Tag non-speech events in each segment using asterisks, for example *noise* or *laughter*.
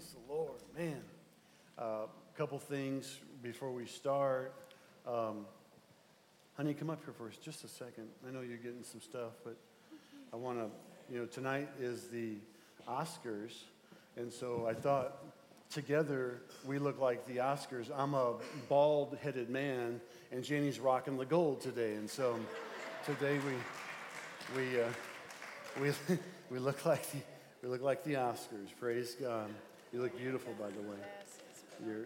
Praise the Lord, man. A uh, couple things before we start. Um, honey, come up here for us just a second. I know you're getting some stuff, but I want to, you know, tonight is the Oscars, and so I thought together we look like the Oscars. I'm a bald headed man, and Janie's rocking the gold today, and so today we, we, uh, we, *laughs* we look like the we look like the Oscars. Praise God. You look beautiful, by the way. You're,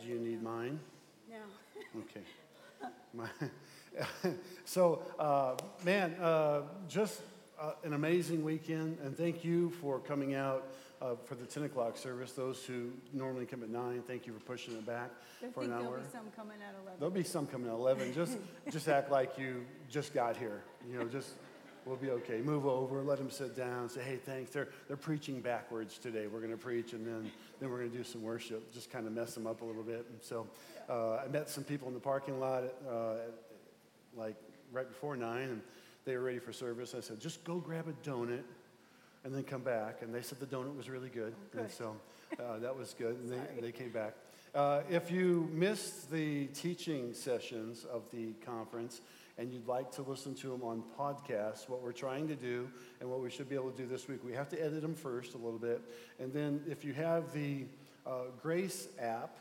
do you need mine? No. *laughs* Okay. My, *laughs* so, uh, man, uh, just uh, an amazing weekend, and thank you for coming out uh, for the 10 o'clock service. Those who normally come at 9, thank you for pushing it back I for an hour. there'll be some coming at 11. There'll be some coming at 11. Just, just act like you just got here. You know, just We'll be okay. Move over, let them sit down, say, hey, thanks. They're, they're preaching backwards today. We're going to preach, and then, then we're going to do some worship, just kind of mess them up a little bit. And so uh, I met some people in the parking lot, uh, like right before 9, and they were ready for service. I said, just go grab a donut and then come back. And they said the donut was really good. good. And so uh, that was good. And they, they came back. Uh, if you missed the teaching sessions of the conference, and you'd like to listen to them on podcasts, what we're trying to do and what we should be able to do this week, we have to edit them first a little bit. And then if you have the uh, Grace app,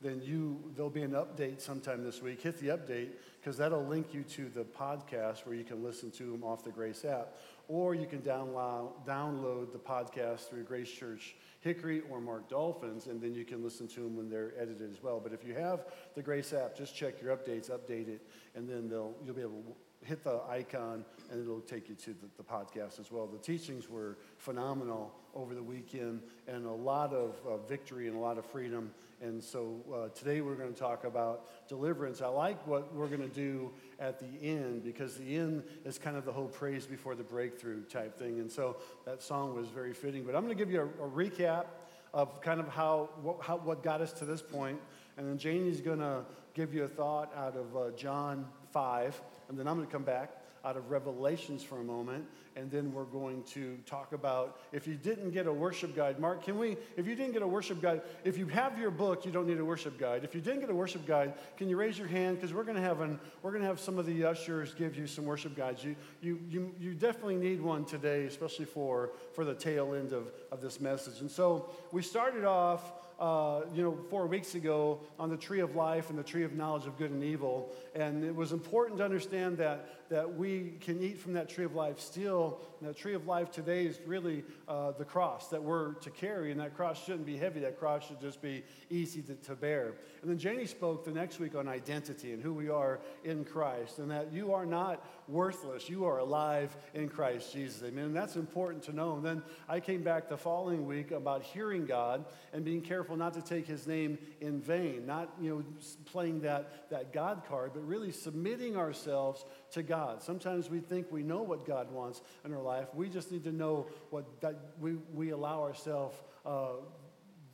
then you there'll be an update sometime this week. Hit the update because that'll link you to the podcast where you can listen to them off the Grace app, or you can download download the podcast through Grace Church Hickory or Mark Dolphins, and then you can listen to them when they're edited as well. But if you have the Grace app, just check your updates, update it, and then you'll be able to hit the icon and it'll take you to the, the, podcast as well. The teachings were phenomenal over the weekend and a lot of uh, victory and a lot of freedom. And so uh, today we're going to talk about deliverance. I like what we're going to do at the end because the end is kind of the whole praise before the breakthrough type thing. And so that song was very fitting. But I'm going to give you a, a recap of kind of how what, how what, got us to this point. And then Janie's going to give you a thought out of uh, John 5 and then I'm going to come back out of Revelations for a moment, and then we're going to talk about if you didn't get a worship guide. Mark, can we, if you didn't get a worship guide, if you have your book, you don't need a worship guide. If you didn't get a worship guide, can you raise your hand? Because we're going to have an, we're going to have some of the ushers give you some worship guides. You, you, you, you definitely need one today, especially for, for the tail end of, of this message. And so we started off uh, you know, four weeks ago on the tree of life and the tree of knowledge of good and evil. And it was important to understand that, that we can eat from that tree of life still. And that tree of life today is really uh, the cross that we're to carry. And that cross shouldn't be heavy, that cross should just be easy to, to bear. And then Janie spoke the next week on identity and who we are in Christ, and that you are not worthless. You are alive in Christ Jesus. Amen. And that's important to know. And then I came back the following week about hearing God and being careful not to take his name in vain, not, you know, playing that, that God card, but really submitting ourselves to God. Sometimes we think we know what God wants in our life. We just need to know what that we, we allow ourselves uh,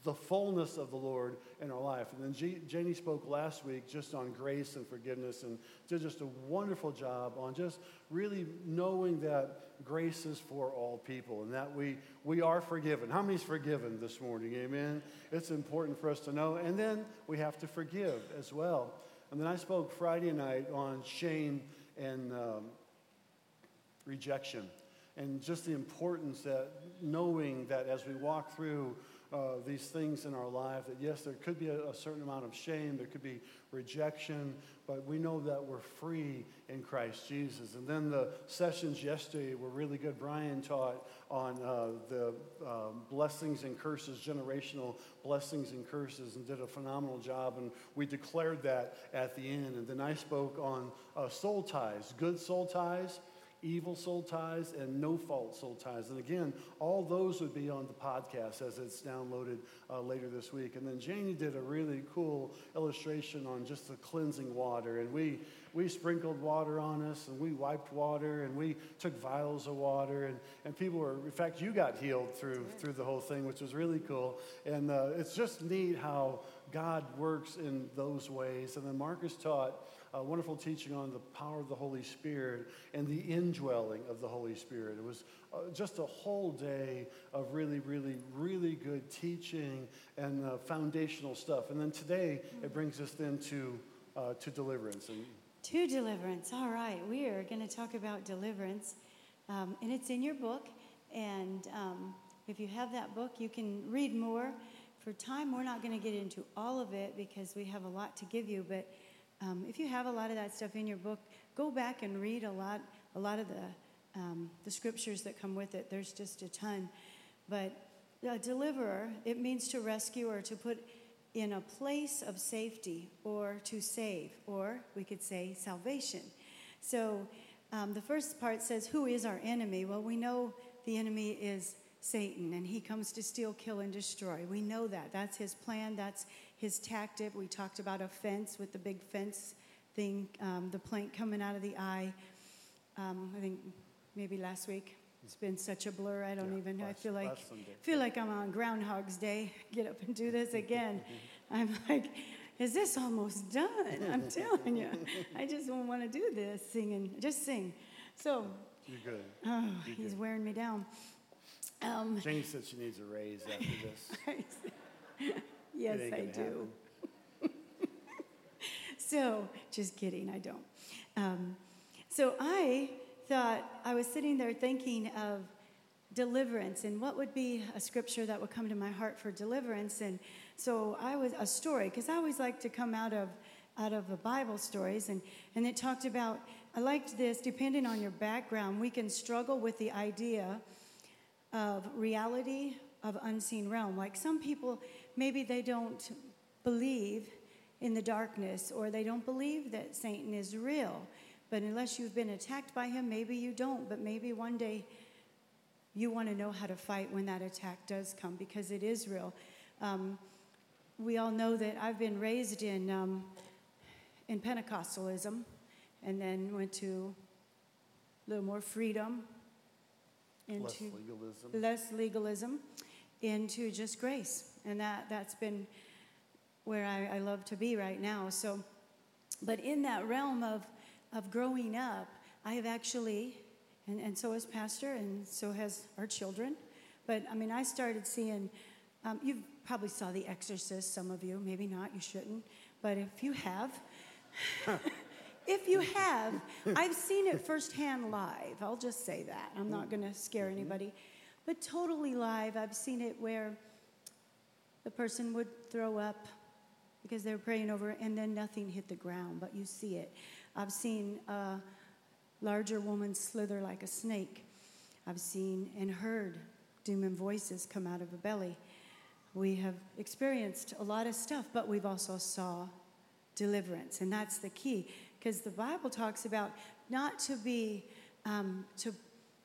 the fullness of the Lord in our life. And then G- Janie spoke last week just on grace and forgiveness and did just a wonderful job on just really knowing that grace is for all people and that we, we are forgiven. How many's forgiven this morning? Amen. It's important for us to know. And then we have to forgive as well. And then I spoke Friday night on shame and um, rejection. And just the importance that knowing that as we walk through uh, these things in our life. That yes, there could be a, a, certain amount of shame, there could be rejection, but we know that we're free in Christ Jesus. And then the sessions yesterday were really good. Brian taught on uh, the uh, blessings and curses, generational blessings and curses, and did a phenomenal job. And we declared that at the end. And then I spoke on uh, soul ties, good soul ties evil soul ties and no fault soul ties. And again, all those would be on the podcast as it's downloaded uh, later this week. And then Janie did a really cool illustration on just the cleansing water. And we, we sprinkled water on us and we wiped water and we took vials of water. And, and people were, in fact, you got healed through, through the whole thing, which was really cool. And uh, it's just neat how God works in those ways. And then Marcus taught a wonderful teaching on the power of the Holy Spirit and the indwelling of the Holy Spirit. It was uh, just a whole day of really, really, really good teaching and uh, foundational stuff. And then today, it brings us then to, uh, to deliverance. And To deliverance. All right, we are going to talk about deliverance. Um, and it's in your book. And um, if you have that book, you can read more. For time, we're not going to get into all of it because we have a lot to give you. But um, if you have a lot of that stuff in your book, go back and read a lot, a lot of the, um, the scriptures that come with it. There's just a ton. But a deliverer, it means to rescue or to put in a place of safety or to save, or we could say salvation. So um, the first part says, Who is our enemy? Well, we know the enemy is Satan, and he comes to steal, kill, and destroy. We know that. That's his plan, that's his tactic. We talked about a fence with the big fence thing, um, the plank coming out of the eye. Um, I think maybe last week. It's been such a blur. I don't Yeah, even. I feel like feel like I'm on Groundhog's Day. *laughs* Get up and do this again. *laughs* I'm like, is this almost done? I'm *laughs* telling you, I just don't want to do this singing. Just sing. So you're good. oh, You're he's good. wearing me down. Um, Janie said she needs a raise after this. yes, I do. So, just kidding, I don't. Um, so, I thought, I was sitting there thinking of deliverance and what would be a scripture that would come to my heart for deliverance. And so, I was a story, because I always like to come out of out of the Bible stories, and, and it talked about, I liked this, depending on your background, we can struggle with the idea of reality of unseen realm. Like some people, maybe they don't believe in the darkness or they don't believe that Satan is real. But unless you've been attacked by him, maybe you don't. But maybe one day you want to know how to fight when that attack does come because it is real. Um, we all know that I've been raised in, um, in Pentecostalism and then went to a little more freedom into Less legalism. less legalism into just grace and that that's been where I, I love to be right now so but in that realm of of growing up i have actually and, and so has pastor and so has our children but i mean i started seeing um, you probably saw the exorcist some of you maybe not you shouldn't but if you have *laughs* if you have, I've seen it firsthand live. I'll just say that. I'm not going to scare anybody. But totally live, I've seen it where the person would throw up because they were praying over it and then nothing hit the ground, but you see it. I've seen a larger woman slither like a snake. I've seen and heard demon voices come out of a belly. We have experienced a lot of stuff, but we've also saw deliverance, and that's the key because the Bible talks about not to be um, to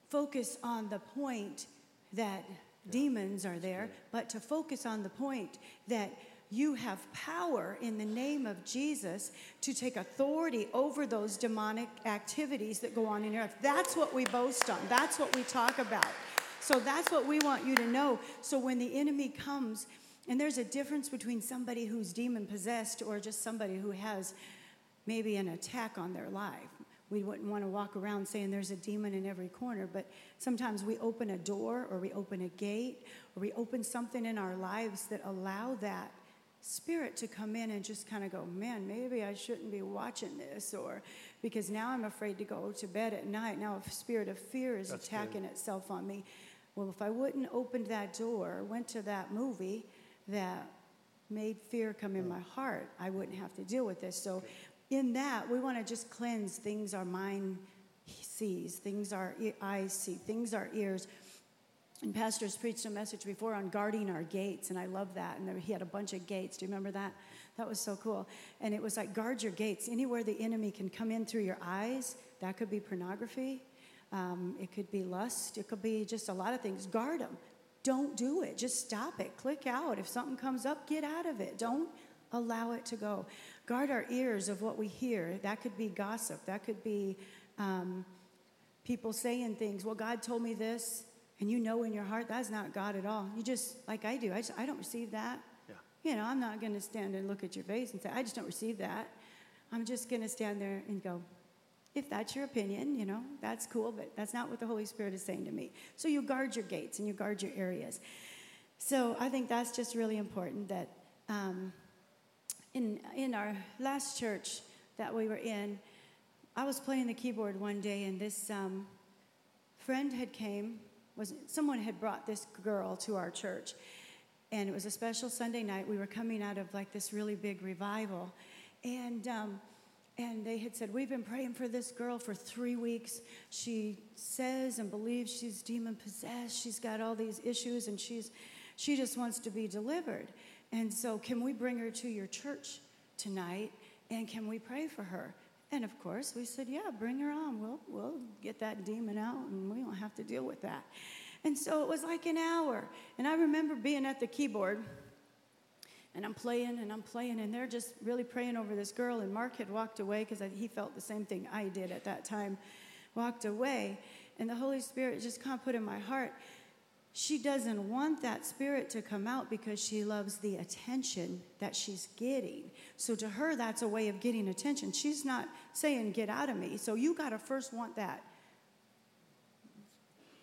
focus on the point that demons are there, but to focus on the point that you have power in the name of Jesus to take authority over those demonic activities that go on in your life. That's what we boast on. That's what we talk about. So that's what we want you to know. So when the enemy comes, and there's a difference between somebody who's demon possessed or just somebody who has maybe an attack on their life. We wouldn't want to walk around saying there's a demon in every corner, but sometimes we open a door or we open a gate or we open something in our lives that allow that spirit to come in and just kind of go, man, maybe I shouldn't be watching this, or because now I'm afraid to go to bed at night. Now a spirit of fear is That's attacking good. itself on me. Well, if I wouldn't opened that door, went to that movie that made fear come in hmm. my heart, I wouldn't have to deal with this. So, in that, we want to just cleanse things our mind sees, things our eyes see, things our ears. And pastors preached a message before on guarding our gates, and I love that. And there, he had a bunch of gates. Do you remember that? That was so cool. And it was like, guard your gates. Anywhere the enemy can come in through your eyes, that could be pornography, um, it could be lust, it could be just a lot of things. Guard them. Don't do it. Just stop it. Click out. If something comes up, get out of it. Don't allow it to go. Guard our ears of what we hear. That could be gossip. That could be um, people saying things. Well, God told me this, and you know in your heart that's not God at all. You just, like I do, I, just, I don't receive that. Yeah. You know, I'm not going to stand and look at your face and say, I just don't receive that. I'm just going to stand there and go, if that's your opinion, you know, that's cool, but that's not what the Holy Spirit is saying to me. So you guard your gates and you guard your areas. So I think that's just really important that um, in, in our last church that we were in, I was playing the keyboard one day and this um, friend had came, was someone had brought this girl to our church. And it was a special Sunday night. We were coming out of like this really big revival. And um, and they had said, We've been praying for this girl for three weeks. She says and believes she's demon possessed. She's got all these issues and she's, she just wants to be delivered. And so, can we bring her to your church tonight and can we pray for her? And of course, we said, Yeah, bring her on. We'll, we'll get that demon out and we don't have to deal with that. And so it was like an hour. And I remember being at the keyboard and I'm playing and I'm playing, and they're just really praying over this girl. And Mark had walked away because he felt the same thing I did at that time, walked away. And the Holy Spirit just kind of put in my heart she doesn't want that spirit to come out because she loves the attention that she's getting. So to her, that's a way of getting attention. She's not saying, Get out of me. So you got to first want that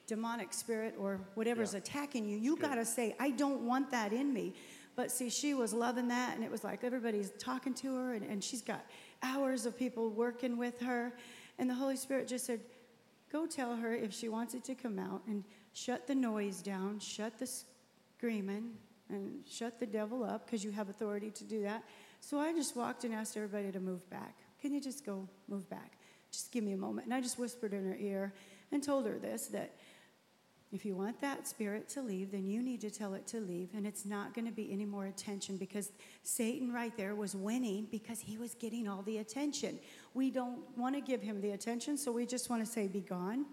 demonic spirit or whatever's yeah. attacking you. You got to say, I don't want that in me. But see, she was loving that, and it was like everybody's talking to her, and, and she's got hours of people working with her. And the Holy Spirit just said, Go tell her if she wants it to come out and shut the noise down, shut the screaming, and shut the devil up because you have authority to do that. So I just walked and asked everybody to move back. Can you just go move back? Just give me a moment. And I just whispered in her ear and told her this that if you want that spirit to leave, then you need to tell it to leave, and it's not going to be any more attention because Satan right there was winning because he was getting all the attention. We don't want to give him the attention, so we just want to say, Be gone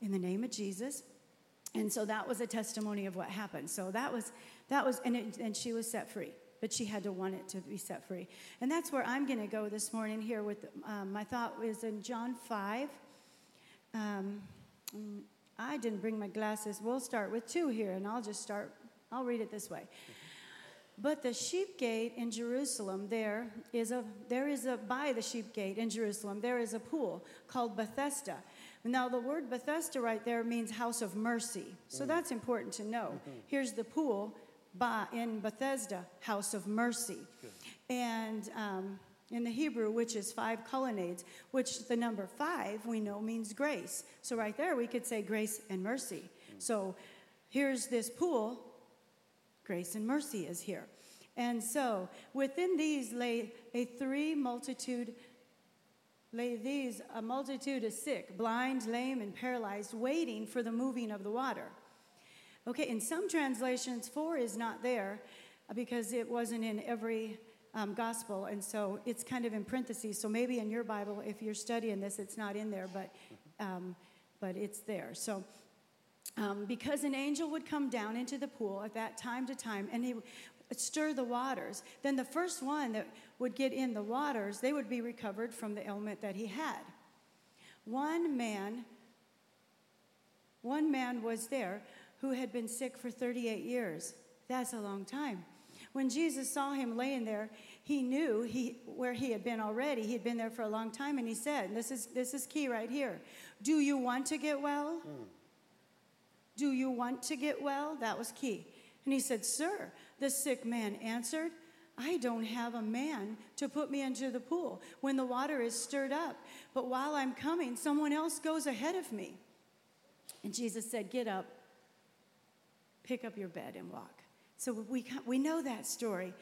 in the name of Jesus. And so that was a testimony of what happened. So that was, that was, and, it, and she was set free but she had to want it to be set free. And that's where I'm going to go this morning here with um, my thought was in John 5. Um, I didn't bring my glasses. We'll start with two here, and I'll just start, I'll read it this way. But the sheep gate in Jerusalem, there is a there is a by the sheep gate in Jerusalem, there is a pool called Bethesda. Now the word Bethesda right there means house of mercy. So mm. that's important to know. Mm-hmm. Here's the pool by, in Bethesda, house of mercy. And um, in the Hebrew, which is five colonnades, which the number five we know means grace. So right there we could say grace and mercy. So here's this pool, grace and mercy is here. And so within these lay a three multitude lay these a multitude of sick, blind, lame, and paralyzed, waiting for the moving of the water. Okay, in some translations, four is not there because it wasn't in every um, gospel, and so it's kind of in parentheses. So maybe in your Bible, if you're studying this, it's not in there, but um, but it's there. So. Um, because an angel would come down into the pool at that time to time and he stir the waters then the first one that would get in the waters they would be recovered from the ailment that he had one man one man was there who had been sick for 38 years that's a long time when Jesus saw him laying there, he knew he, where he had been already. He had been there for a long time, and he said, This is, this is key right here. Do you want to get well? Mm. Do you want to get well? That was key. And he said, Sir, the sick man answered, I don't have a man to put me into the pool when the water is stirred up. But while I'm coming, someone else goes ahead of me. And Jesus said, Get up, pick up your bed, and walk. So we, we know that story.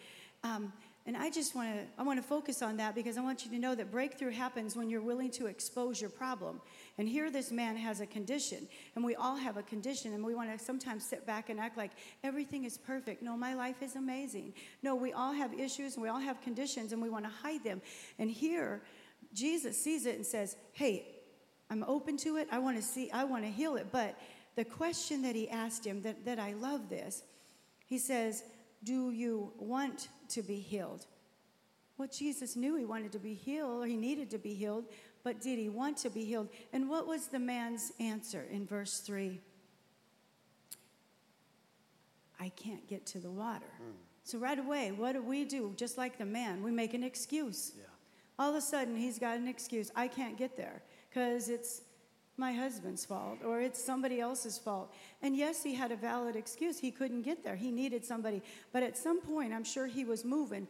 Um, and I just want to I want to focus on that because I want you to know that breakthrough happens when you're willing to expose your problem. And here this man has a condition, and we all have a condition, and we want to sometimes sit back and act like everything is perfect. No, my life is amazing. No, we all have issues and we all have conditions and we want to hide them. And here Jesus sees it and says, "Hey, I'm open to it. I want to see I want to heal it." But the question that he asked him that, that I love this he says, Do you want to be healed? Well, Jesus knew he wanted to be healed, or he needed to be healed, but did he want to be healed? And what was the man's answer in verse 3? I can't get to the water. Mm. So, right away, what do we do? Just like the man, we make an excuse. Yeah. all of a sudden he's got an excuse. I can't get there because it's my husband's fault or it's somebody else's fault. And yes, he had a valid excuse. He couldn't get there. He needed somebody. But at some point, I'm sure he was moving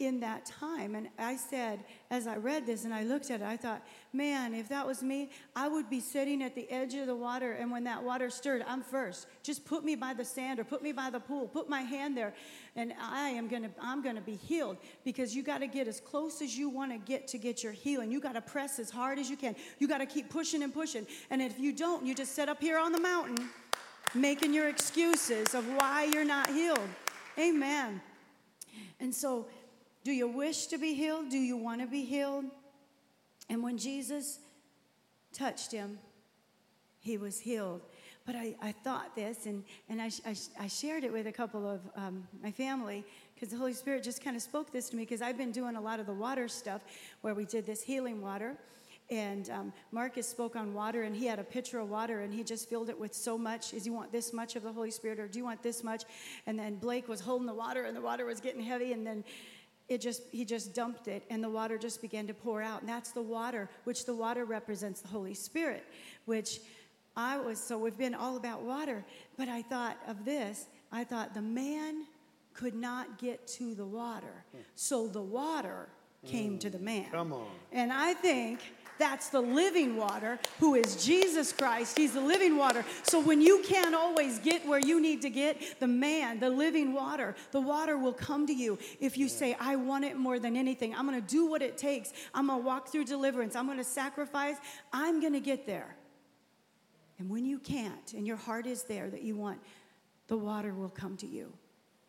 in that time. And I said, as I read this and I looked at it, I thought, man, if that was me, I would be sitting at the edge of the water. And when that water stirred, I'm first. Just put me by the sand or put me by the pool, put my hand there, and I am gonna, I'm gonna be healed because you gotta get as close as you wanna get to get your healing. You gotta press as hard as you can. You gotta keep pushing and pushing. And if you don't, you just sit up here on the mountain making your excuses of why you're not healed. Amen. And so do you wish to be healed? Do you want to be healed? And when Jesus touched him, he was healed. But I, I thought this, and, and I, I, I shared it with a couple of um, my family because the Holy Spirit just kind of spoke this to me because I've been doing a lot of the water stuff where we did this healing water. And um, Marcus spoke on water, and he had a pitcher of water, and he just filled it with so much. Is you want this much of the Holy Spirit, or do you want this much? And then Blake was holding the water, and the water was getting heavy, and then it just he just dumped it and the water just began to pour out. And that's the water which the water represents the holy spirit which i was so we've been all about water. But i thought of this i thought the man could not get to the water. Hmm. So the water came to the man. Come on. and i think that's the living water, who is Jesus Christ. He's the living water. So when you can't always get where you need to get, the man, the living water, the water will come to you if you say, I want it more than anything. I'm going to do what it takes. I'm going to walk through deliverance. I'm going to sacrifice. I'm going to get there. And when you can't, and your heart is there that you want, the water will come to you.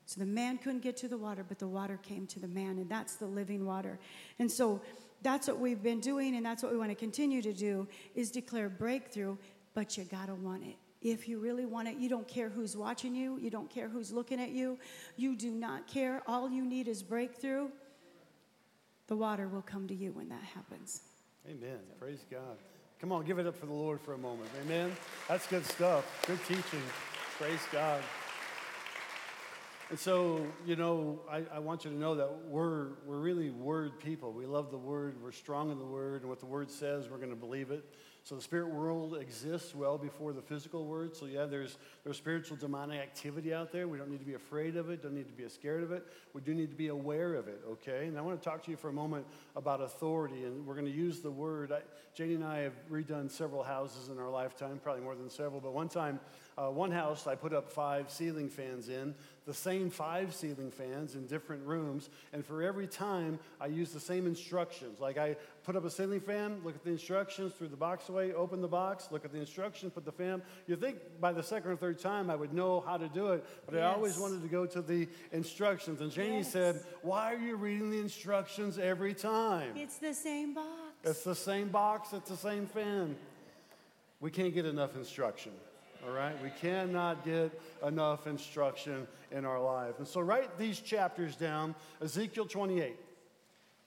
So the man couldn't get to the water, but the water came to the man, and that's the living water. And so that's what we've been doing and that's what we want to continue to do is declare breakthrough but you got to want it if you really want it you don't care who's watching you you don't care who's looking at you you do not care all you need is breakthrough the water will come to you when that happens Amen. Praise God. Come on, give it up for the Lord for a moment. Amen. That's good stuff. Good teaching. Praise God. And so, you know, I, I, want you to know that we're, we're really word people. We love the word, we're strong in the word, and what the word says, we're going to believe it. So the spirit world exists well before the physical world. So yeah, there's there's spiritual demonic activity out there. We don't need to be afraid of it. Don't need to be scared of it. We do need to be aware of it. Okay. And I want to talk to you for a moment about authority, and we're going to use the word. I, Janie and I have redone several houses in our lifetime, probably more than several. But one time, uh, one house, I put up five ceiling fans in the same five ceiling fans in different rooms, and for every time I use the same instructions. Like I put up a ceiling fan, look at the instructions, threw the box away, open the box, look at the instructions, put the fan. You think by the second or third time I would know how to do it, but yes. I always wanted to go to the instructions. And Janie yes. said, Why are you reading the instructions every time? It's the same box. It's the same box, it's the same fan. We can't get enough instruction all right? We cannot get enough instruction in our life. And so write these chapters down Ezekiel 28,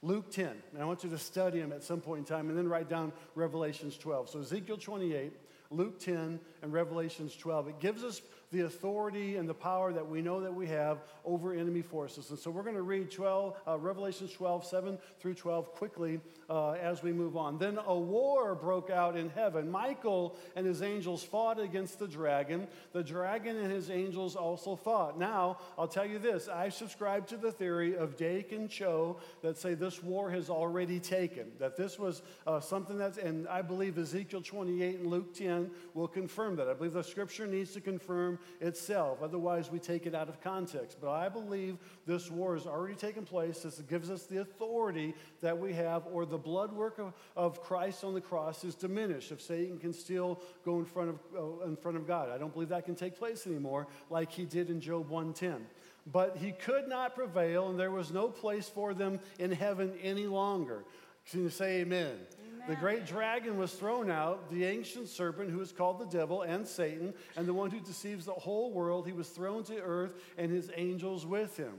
Luke 10. And I want you to study them at some point in time and then write down Revelations 12. So Ezekiel 28, Luke 10, and Revelations 12. It gives us the authority and the power that we know that we have over enemy forces. And so we're going to read 12, uh, Revelations 12, 7 through 12 quickly uh, as we move on. Then a war broke out in heaven. Michael and his angels fought against the dragon. The dragon and his angels also fought. Now, I'll tell you this I subscribe to the theory of Dake and Cho that say this war has already taken, that this was uh, something that's, and I believe Ezekiel 28 and Luke 10 will confirm that. I believe the scripture needs to confirm itself. Otherwise, we take it out of context. But I believe this war has already taken place. This gives us the authority that we have, or the blood work of, of Christ on the cross is diminished. If Satan can still go in front of, uh, in front of God, I don't believe that can take place anymore like he did in Job 110 but he could not prevail, and there was no place for them in heaven any longer. Can you say amen? The great dragon was thrown out, the ancient serpent who is called the devil and Satan, and the one who deceives the whole world. He was thrown to earth and his angels with him.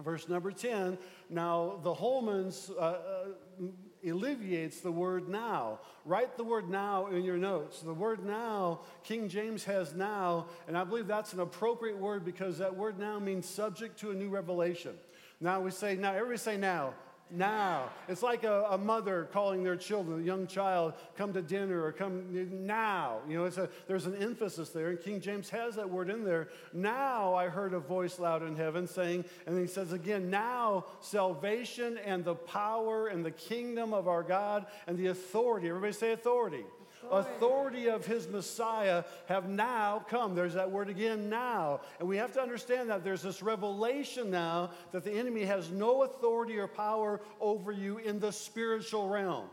Verse number 10 now the Holman's uh, uh, alleviates the word now. Write the word now in your notes. The word now, King James has now, and I believe that's an appropriate word because that word now means subject to a new revelation. Now we say now, everybody say now. Now. It's like a, a, mother calling their children, a young child, come to dinner or come now. You know, it's a, there's an emphasis there, and King James has that word in there. Now I heard a voice loud in heaven saying, and he says again, now salvation and the power and the kingdom of our God and the authority. Everybody say authority authority of his Messiah have now come. There's that word again, now. And we have to understand that there's this revelation now that the enemy has no authority or power over you in the spiritual realm.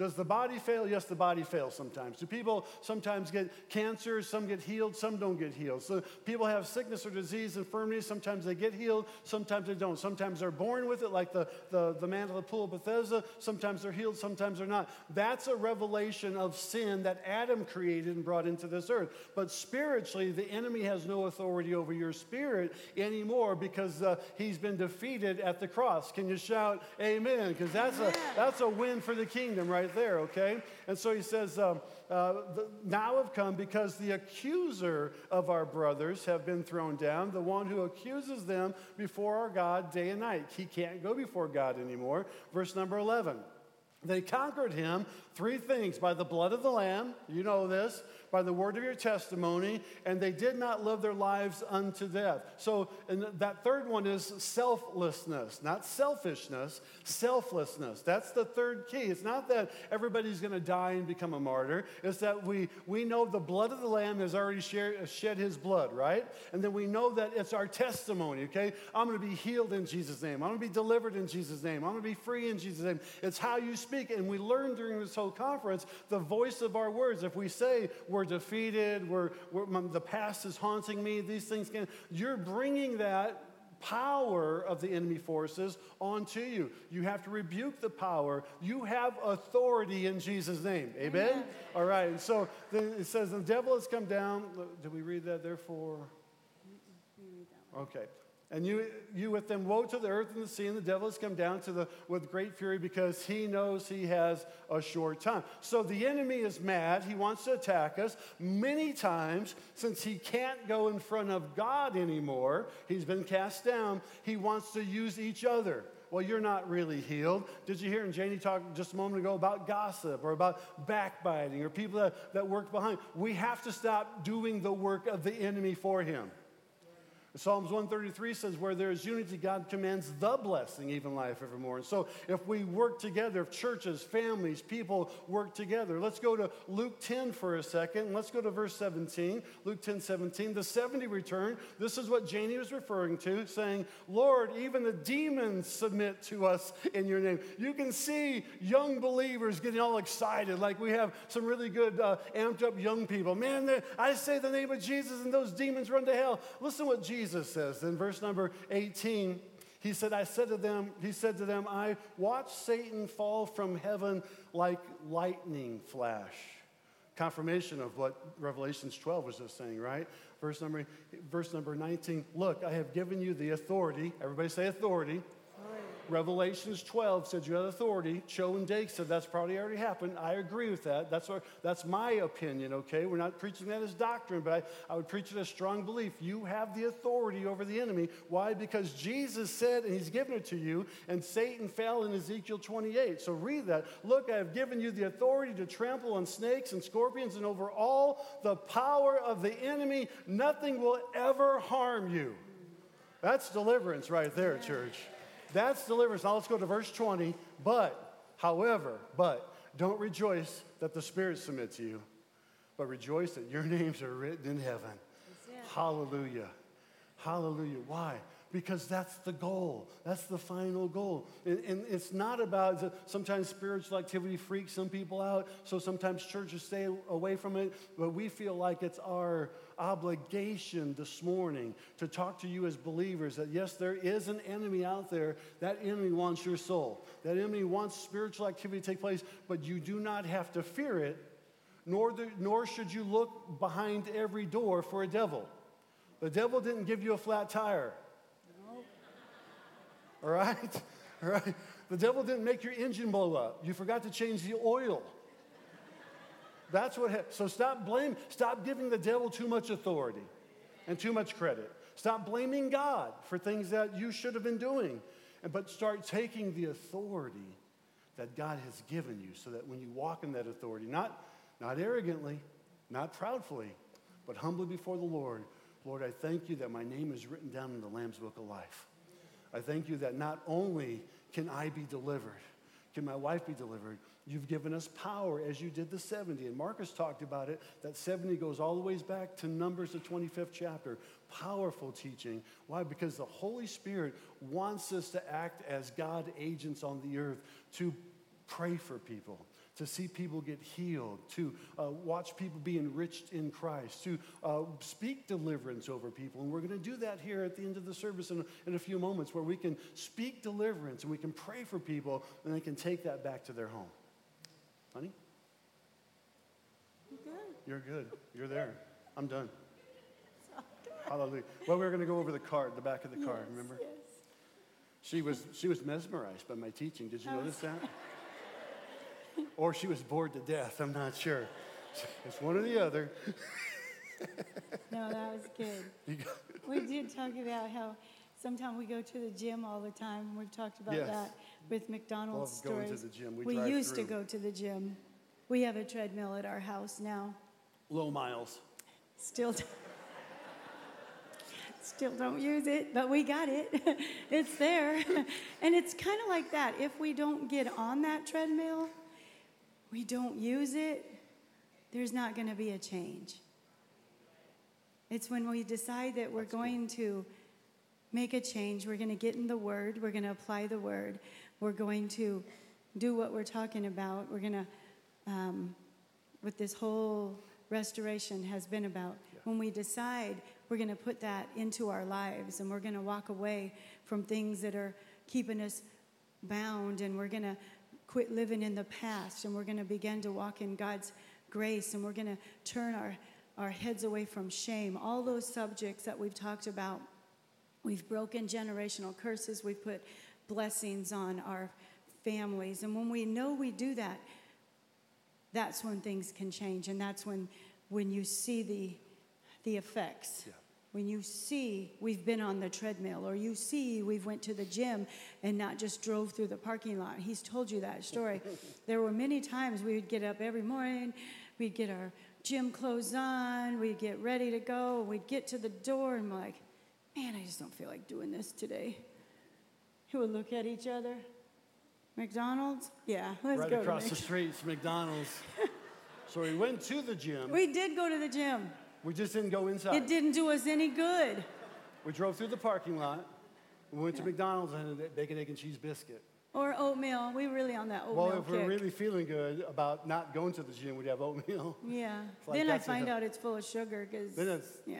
Does the body fail? Yes, the body fails sometimes. Do people sometimes get cancer? Some get healed, some don't get healed. So people have sickness or disease, infirmity. Sometimes they get healed, sometimes they don't. Sometimes they're born with it, like the, the, the man of the pool of Bethesda. Sometimes they're healed, sometimes they're not. That's a revelation of sin that Adam created and brought into this earth. But spiritually, the enemy has no authority over your spirit anymore because uh, he's been defeated at the cross. Can you shout amen? Because that's a, that's a win for the kingdom, right? Right there, okay? And so he says, um, uh, Now have come because the accuser of our brothers have been thrown down, the one who accuses them before our God day and night. He can't go before God anymore. Verse number 11. They conquered him three things by the blood of the Lamb, you know this, by the word of your testimony, and they did not live their lives unto death. So, and that third one is selflessness, not selfishness, selflessness. That's the third key. It's not that everybody's going to die and become a martyr, it's that we, we know the blood of the Lamb has already shed, shed his blood, right? And then we know that it's our testimony, okay? I'm going to be healed in Jesus' name, I'm going to be delivered in Jesus' name, I'm going to be free in Jesus' name. It's how you speak. And we learn during this whole conference the voice of our words. If we say we're we're defeated, we're, we're, the past is haunting me, these things can, you're bringing that power of the enemy forces onto you. You have to rebuke the power. You have authority in Jesus' name. Amen? Amen. All right. So then it says, the devil has come down. Did we read that? Therefore. Okay. And you, you with them, woe to the earth and the sea, and the devil has come down to the, with great fury because he knows he has a short time. So the enemy is mad. He wants to attack us. Many times, since he can't go in front of God anymore, he's been cast down, he wants to use each other well, you're not really healed. Did you hear and Janie talk just a moment ago about gossip or about backbiting or people that, that work behind? We have to stop doing the work of the enemy for him. Psalms 133 says, Where there is unity, God commands the blessing, even life evermore. And so, if we work together, if churches, families, people work together, let's go to Luke 10 for a second. Let's go to verse 17. Luke 10 17. The 70 return. This is what Janie was referring to, saying, Lord, even the demons submit to us in your name. You can see young believers getting all excited, like we have some really good, uh, amped up young people. Man, I say the name of Jesus, and those demons run to hell. Listen what Jesus Jesus says in verse number 18. He said, I said to them, he said to them, I watched Satan fall from heaven like lightning flash. Confirmation of what Revelations 12 was just saying, right? Verse number, verse number 19. Look, I have given you the authority. Everybody say authority Revelations 12 said you had authority. Cho and Dake said that's probably already happened. I agree with that. That's, our, that's my opinion, okay? We're not preaching that as doctrine, but I, I would preach it as strong belief. You have the authority over the enemy. Why? Because Jesus said, and he's given it to you, and Satan fell in Ezekiel 28. So read that. Look, I have given you the authority to trample on snakes and scorpions and over all the power of the enemy. Nothing will ever harm you. That's deliverance right there, church. That's deliverance. Now let's go to verse 20. But, however, but, don't rejoice that the Spirit submits to you, but rejoice that your *laughs* names are written in heaven. Hallelujah. Hallelujah. Why? Because that's the goal. That's the final goal. And, and, it's not about sometimes spiritual activity freaks some people out, so sometimes churches stay away from it, but we feel like it's our obligation this morning to talk to you as believers that yes, there is an enemy out there. That enemy wants your soul. That enemy wants spiritual activity to take place, but you do not have to fear it, nor, the, nor should you look behind every door for a devil. The devil didn't give you a flat tire. All right? *laughs* All right? The devil didn't make your engine blow up. You forgot to change the oil. That's what happened. So stop blaming, stop giving the devil too much authority and too much credit. Stop blaming God for things that you should have been doing. But start taking the authority that God has given you so that when you walk in that authority, not, not arrogantly, not proudly, but humbly before the Lord, Lord, I thank you that my name is written down in the Lamb's Book of Life. I thank you that not only can I be delivered, can my wife be delivered, you've given us power as you did the 70. And Marcus talked about it, that 70 goes all the ways back to Numbers, the 25th chapter. Powerful teaching. Why? Because the Holy Spirit wants us to act as God agents on the earth to pray for people to see people get healed, to uh, watch people be enriched in Christ, to uh, speak deliverance over people. And we're going to do that here at the end of the service in, in a few moments where we can speak deliverance and we can pray for people and they can take that back to their home. Honey? You're Good. You're good. You're there. I'm done. Hallelujah. Well, we are going to go over the card, the back of the card, Yes, remember? Yes. She was, she was mesmerized by my teaching. Did you notice that? *laughs* or she was bored to death. I'm not sure. It's one or the other. *laughs* No, that was good. *laughs* We did talk about how sometimes we go to the gym all the time. We've talked about Yes. that with McDonald's Love going to stories. the gym. We We drive used to go to the gym. We have a treadmill at our house now. Low miles. Still, still don't use it, but we got it. it's there. and it's kind of like that. If we don't get on that treadmill, we don't use it, there's not going to be a change. It's when we decide that we're going to make a change, we're going to get in the Word, we're going to apply the Word, we're going to do what we're talking about, we're going to, um, what this whole restoration has been about. When we decide we're going to put that into our lives and we're going to walk away from things that are keeping us bound and we're going to quit living in the past and we're going to begin to walk in God's grace and we're going to turn our, our heads away from shame. All those subjects that we've talked about. We've broken generational curses. We've put blessings on our families. And when we know we do that, that's when things can change. And that's when, when you see the, the effects. Yeah. When you see we've been on the treadmill or you see we've went to the gym and not just drove through the parking lot. He's told you that story. *laughs* there were many times we would get up every morning, we'd get our gym clothes on, we'd get ready to go, we'd get to the door and we're like, man, I just don't feel like doing this today. *laughs* We would look at each other. McDonald's? Yeah, let's go. right go. across the street, it's McDonald's. *laughs* so we went to the gym. We did go to the gym. We just didn't go inside. It didn't do us any good. We drove through the parking lot. We went to McDonald's and had a bacon, egg, and cheese biscuit. Or oatmeal. We were really on that oatmeal Well, if we're kick. really feeling good about not going to the gym, we'd have oatmeal. *laughs* yeah. like then I that's find out it's full of sugar because Then it's, yeah.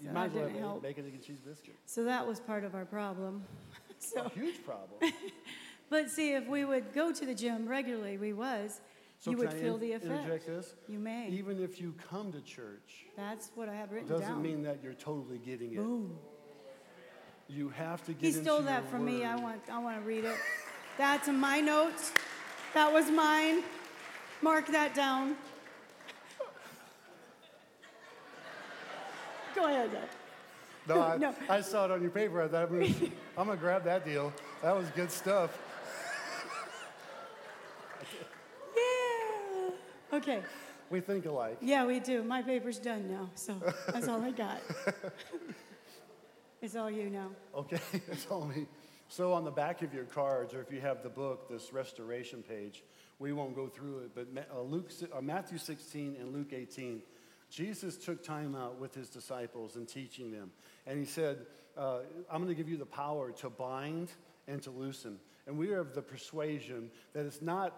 you So might that as well didn't have help. bacon, egg, and cheese biscuit. So that was part of our problem. *laughs* so, A huge problem. *laughs* but see, if we would go to the gym regularly, we was, So you would feel in- the effect. You may. Even if you come to church, That's what I have written down. doesn't down. mean that you're totally getting it. Boom. You have to get He into stole your that from me. I want, I want to read it. That's in my notes. That was mine. Mark that down. Go ahead. No, I, *laughs* No. I saw it on your paper. I thought, hmm, *laughs* I'm gonna, I'm gonna grab that deal. That was good stuff. Okay. We think alike. Yeah, we do. My paper's done now, so that's all I *laughs* got. it's all you now. Okay, *laughs* that's all me. So on the back of your cards, or if you have the book, this restoration page, we won't go through it, but uh, Luke, uh, Matthew 16 and Luke 18, Jesus took time out with his disciples and teaching them. And he said, uh, I'm going to give you the power to bind and to loosen. And we are of the persuasion that it's not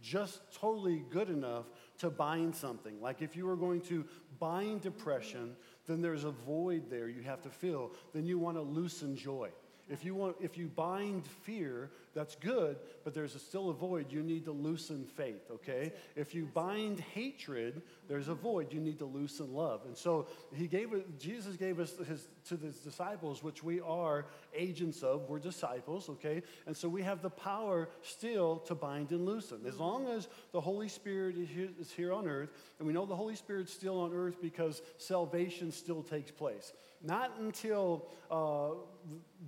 just totally good enough to bind something. Like if you were going to bind depression, then there's a void there you have to fill. Then you want to loosen joy. If you want, if you bind fear, that's good, but there's a, still a void. You need to loosen faith. Okay. If you bind hatred, there's a void. You need to loosen love. And so he gave. Jesus gave us his to his disciples, which we are agents of. We're disciples. Okay. And so we have the power still to bind and loosen. As long as the Holy Spirit is here on earth, and we know the Holy Spirit's still on earth because salvation still takes place. Not until uh,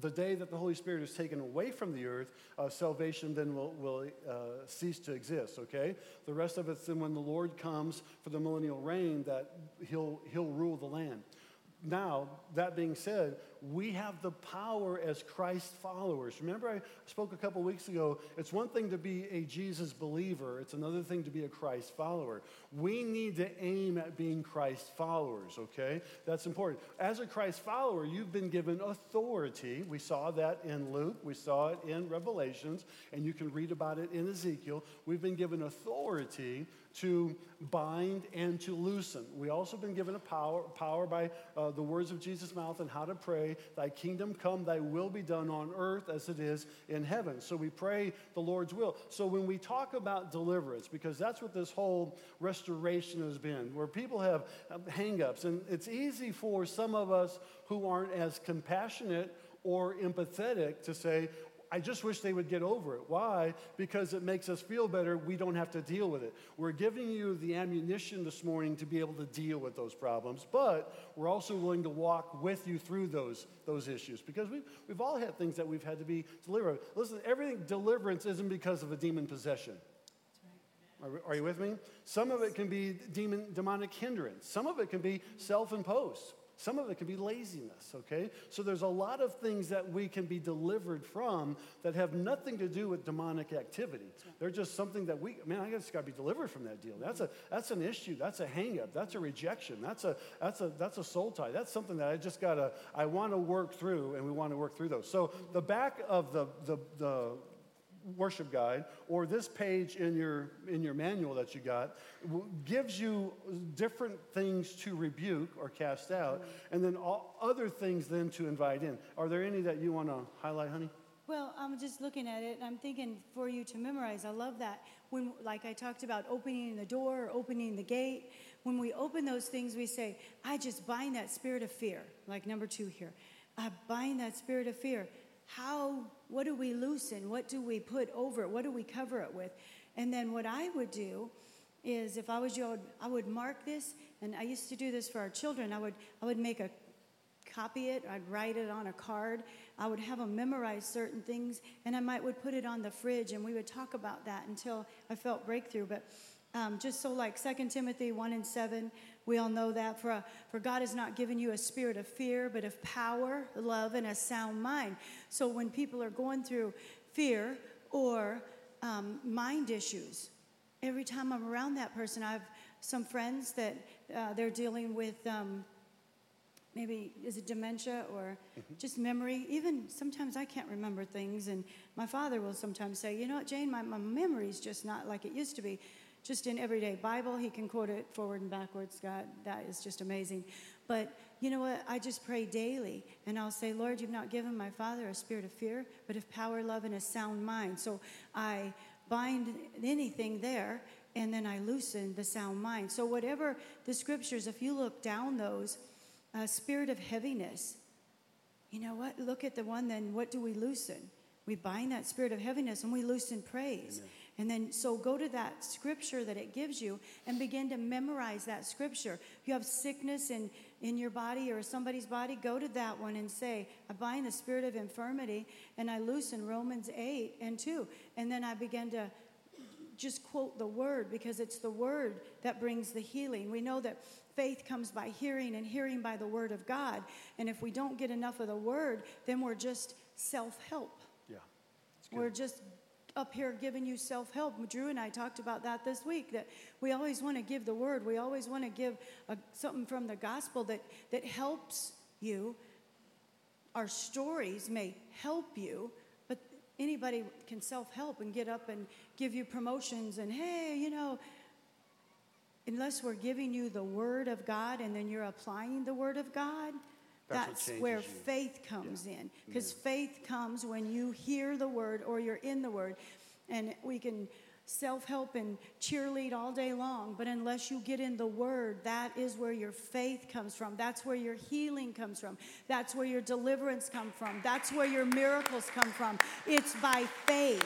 the day that the Holy Spirit is taken away from the earth, uh, salvation then will, will uh, cease to exist, okay? The rest of it's then when the Lord comes for the millennial reign that he'll, he'll rule the land. Now, that being said, we have the power as Christ followers. Remember, I spoke a couple weeks ago. It's one thing to be a Jesus believer, it's another thing to be a Christ follower. We need to aim at being Christ followers, okay? That's important. As a Christ follower, you've been given authority. We saw that in Luke, we saw it in Revelations, and you can read about it in Ezekiel. We've been given authority to bind and to loosen. We also been given a power, power by uh, the words of Jesus' mouth and how to pray, Thy kingdom come, Thy will be done on earth as it is in heaven. So we pray the Lord's will. So when we talk about deliverance, because that's what this whole restoration has been, where people have hangups, and it's easy for some of us who aren't as compassionate or empathetic to say, I just wish they would get over it. Why? Because it makes us feel better. We don't have to deal with it. We're giving you the ammunition this morning to be able to deal with those problems, but we're also willing to walk with you through those, those issues because we've, we've all had things that we've had to be delivered. Listen, everything deliverance isn't because of a demon possession. Are, you with me? Some of it can be demon, demonic hindrance. Some of it can be self imposed. Some of it can be laziness, okay? So there's a lot of things that we can be delivered from that have nothing to do with demonic activity. They're just something that we, man, I just got to be delivered from that deal. That's, a, that's an issue. That's a hangup. That's a rejection. That's a, that's, a, that's a soul tie. That's something that I just got to, I want to work through, and we want to work through those. So the back of the, the, the worship guide or this page in your in your manual that you got gives you different things to rebuke or cast out and then all other things then to invite in. Are there any that you want to highlight honey? Well i'm just looking at it i'm thinking for you to memorize. I love that. When like i talked about opening the door or opening the gate when we open those things we say i just bind that spirit of fear like number two here. I bind that spirit of fear how, what do we loosen? What do we put over it? What do we cover it with? And then what I would do is if I was you, I would, I would mark this, and I used to do this for our children. I would, I would make a copy it, I'd write it on a card. I would have them memorize certain things, and I might would put it on the fridge, and we would talk about that until I felt breakthrough. But um, just so like 2 Timothy 1 and 7, we all know that. For, a, for God has not given you a spirit of fear, but of power, love, and a sound mind. So when people are going through fear or um, mind issues, every time I'm around that person, I have some friends that uh, they're dealing with um, maybe is it dementia or mm-hmm. just memory even sometimes i can't remember things and my father will sometimes say you know what jane my, my memory's just not like it used to be just in everyday Bible. He can quote it forward and backwards. God, that is just amazing. But you know what? I just pray daily, and I'll say, Lord, you've not given my father a spirit of fear, but of power, love, and a sound mind. So I bind anything there, and then I loosen the sound mind. So whatever the scriptures, if you look down those, uh, spirit of heaviness. You know what? Look at the one. Then what do we loosen? We bind that spirit of heaviness and we loosen praise. Amen. And then, so go to that scripture that it gives you and begin to memorize that scripture. If you have sickness in, in your body or somebody's body, go to that one and say, I bind the spirit of infirmity and I loosen Romans 8 and 2. And then I begin to just quote the word because it's the word that brings the healing. We know that faith comes by hearing and hearing by the word of God. And if we don't get enough of the word, then we're just self help. Yeah. We're just up here giving you self help. Drew and I talked about that this week that we always want to give the word, we always want to give a, something from the gospel that, that helps you. Our stories may help you, but anybody can self help and get up and give you promotions and, hey, you know, unless we're giving you the word of God and then you're applying the word of God that's, where you. faith comes yeah. in. Because faith comes when you hear the word or you're in the word. And we can self help and cheerlead all day long, but unless you get in the Word, that is where your faith comes from. That's where your healing comes from. That's where your deliverance comes from. That's where your miracles come from. It's by faith.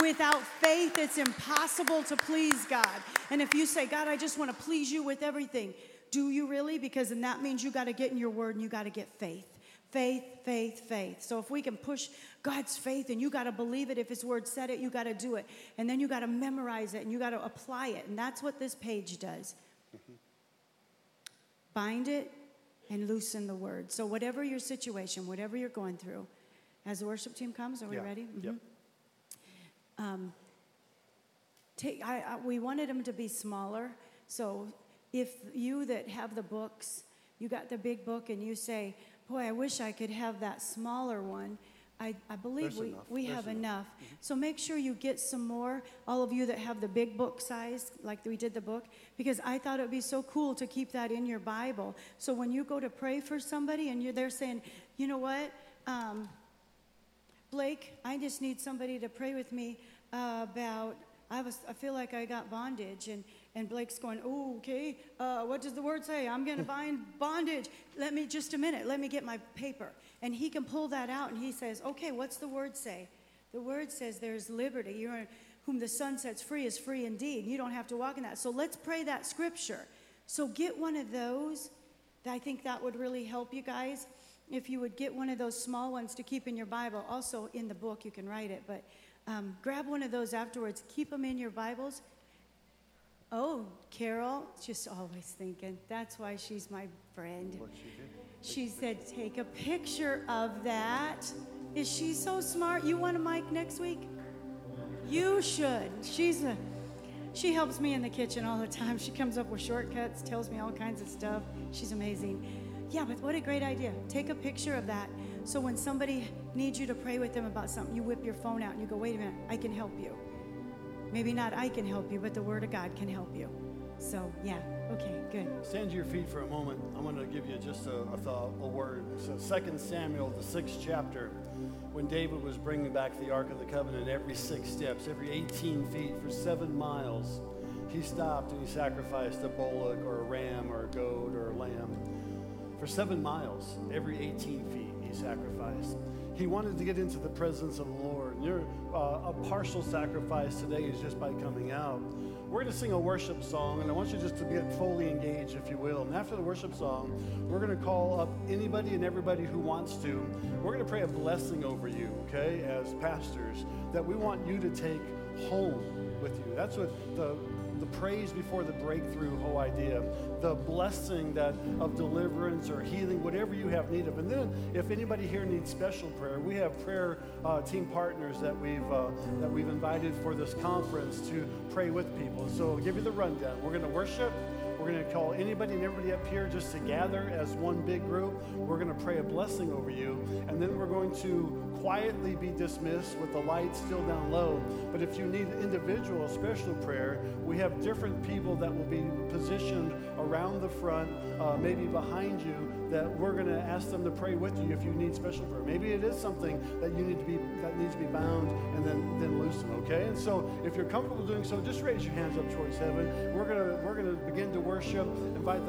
Without faith, it's impossible to please God. And if you say, God, I just want to please you with everything, Do you really? Because then that means you got to get in your word and you got to get faith. Faith, faith, faith. So if we can push God's faith and you got to believe it, if His word said it, you got to do it. And then you got to memorize it and you got to apply it. And that's what this page does. Mm-hmm. Bind it and loosen the word. So, whatever your situation, whatever you're going through, as the worship team comes, are we yeah. ready? Mm-hmm. Yep. Um, take, I, I, we wanted them to be smaller. So, if you that have the books, you got the big book, and you say, Boy, I wish I could have that smaller one. I, I believe There's we, enough. we There's have enough. enough. Mm-hmm. So make sure you get some more, all of you that have the big book size, like we did the book, because I thought it would be so cool to keep that in your Bible. So when you go to pray for somebody and you're there saying, you know what, um, Blake, I just need somebody to pray with me about, I, was, I feel like I got bondage. And, and Blake's going, oh, okay, uh, what does the word say? I'm going *laughs* to bind bondage. Let me, just a minute, let me get my paper. And he can pull that out and he says, okay, what's the word say? The word says there's liberty. You're, whom the Son sets free is free indeed. You don't have to walk in that. So let's pray that scripture. So get one of those. I think that would really help you guys. If you would get one of those small ones to keep in your Bible, also in the book, you can write it, but um, grab one of those afterwards. Keep them in your Bibles. Oh, Carol, just always thinking. That's why she's my friend. What she did. She said, Take a picture of that. Is she so smart? You want a mic next week? You should. She's a. She helps me in the kitchen all the time. She comes up with shortcuts, tells me all kinds of stuff. She's amazing. Yeah, but what a great idea. Take a picture of that. So when somebody needs you to pray with them about something, you whip your phone out and you go, wait a minute, I can help you. Maybe not I can help you, but the Word of God can help you. So, yeah, okay, good. Stand to your feet for a moment. I want to give you just a, a thought, a word. So, 2 Samuel, the sixth chapter, when David was bringing back the Ark of the Covenant every six steps, every 18 feet for seven miles, he stopped and he sacrificed a bullock or a ram or a goat or a lamb. For seven miles, every 18 feet, he sacrificed. He wanted to get into the presence of the Lord. Your, uh, a partial sacrifice today is just by coming out. We're going to sing a worship song, and I want you just to get fully engaged, if you will. And after the worship song, we're going to call up anybody and everybody who wants to. We're going to pray a blessing over you, okay, as pastors, that we want you to take home with you. That's what the the praise before the breakthrough whole idea, the blessing that of deliverance or healing, whatever you have need of. And then, if anybody here needs special prayer, we have prayer uh, team partners that we've uh, that we've invited for this conference to pray with people. So, I'll give you the rundown. We're going to worship. We're going to call anybody and everybody up here just to gather as one big group. We're going to pray a blessing over you, and then we're going to quietly be dismissed with the lights still down low. But if you need individual special prayer, we have different people that will be positioned around the front, uh, maybe behind you, that we're going to ask them to pray with you if you need special prayer. Maybe it is something that you need to be that needs to be bound and then then loosen. Okay, and so if you're comfortable doing so, just raise your hands up towards heaven. We're gonna we're gonna begin to worship. Invite the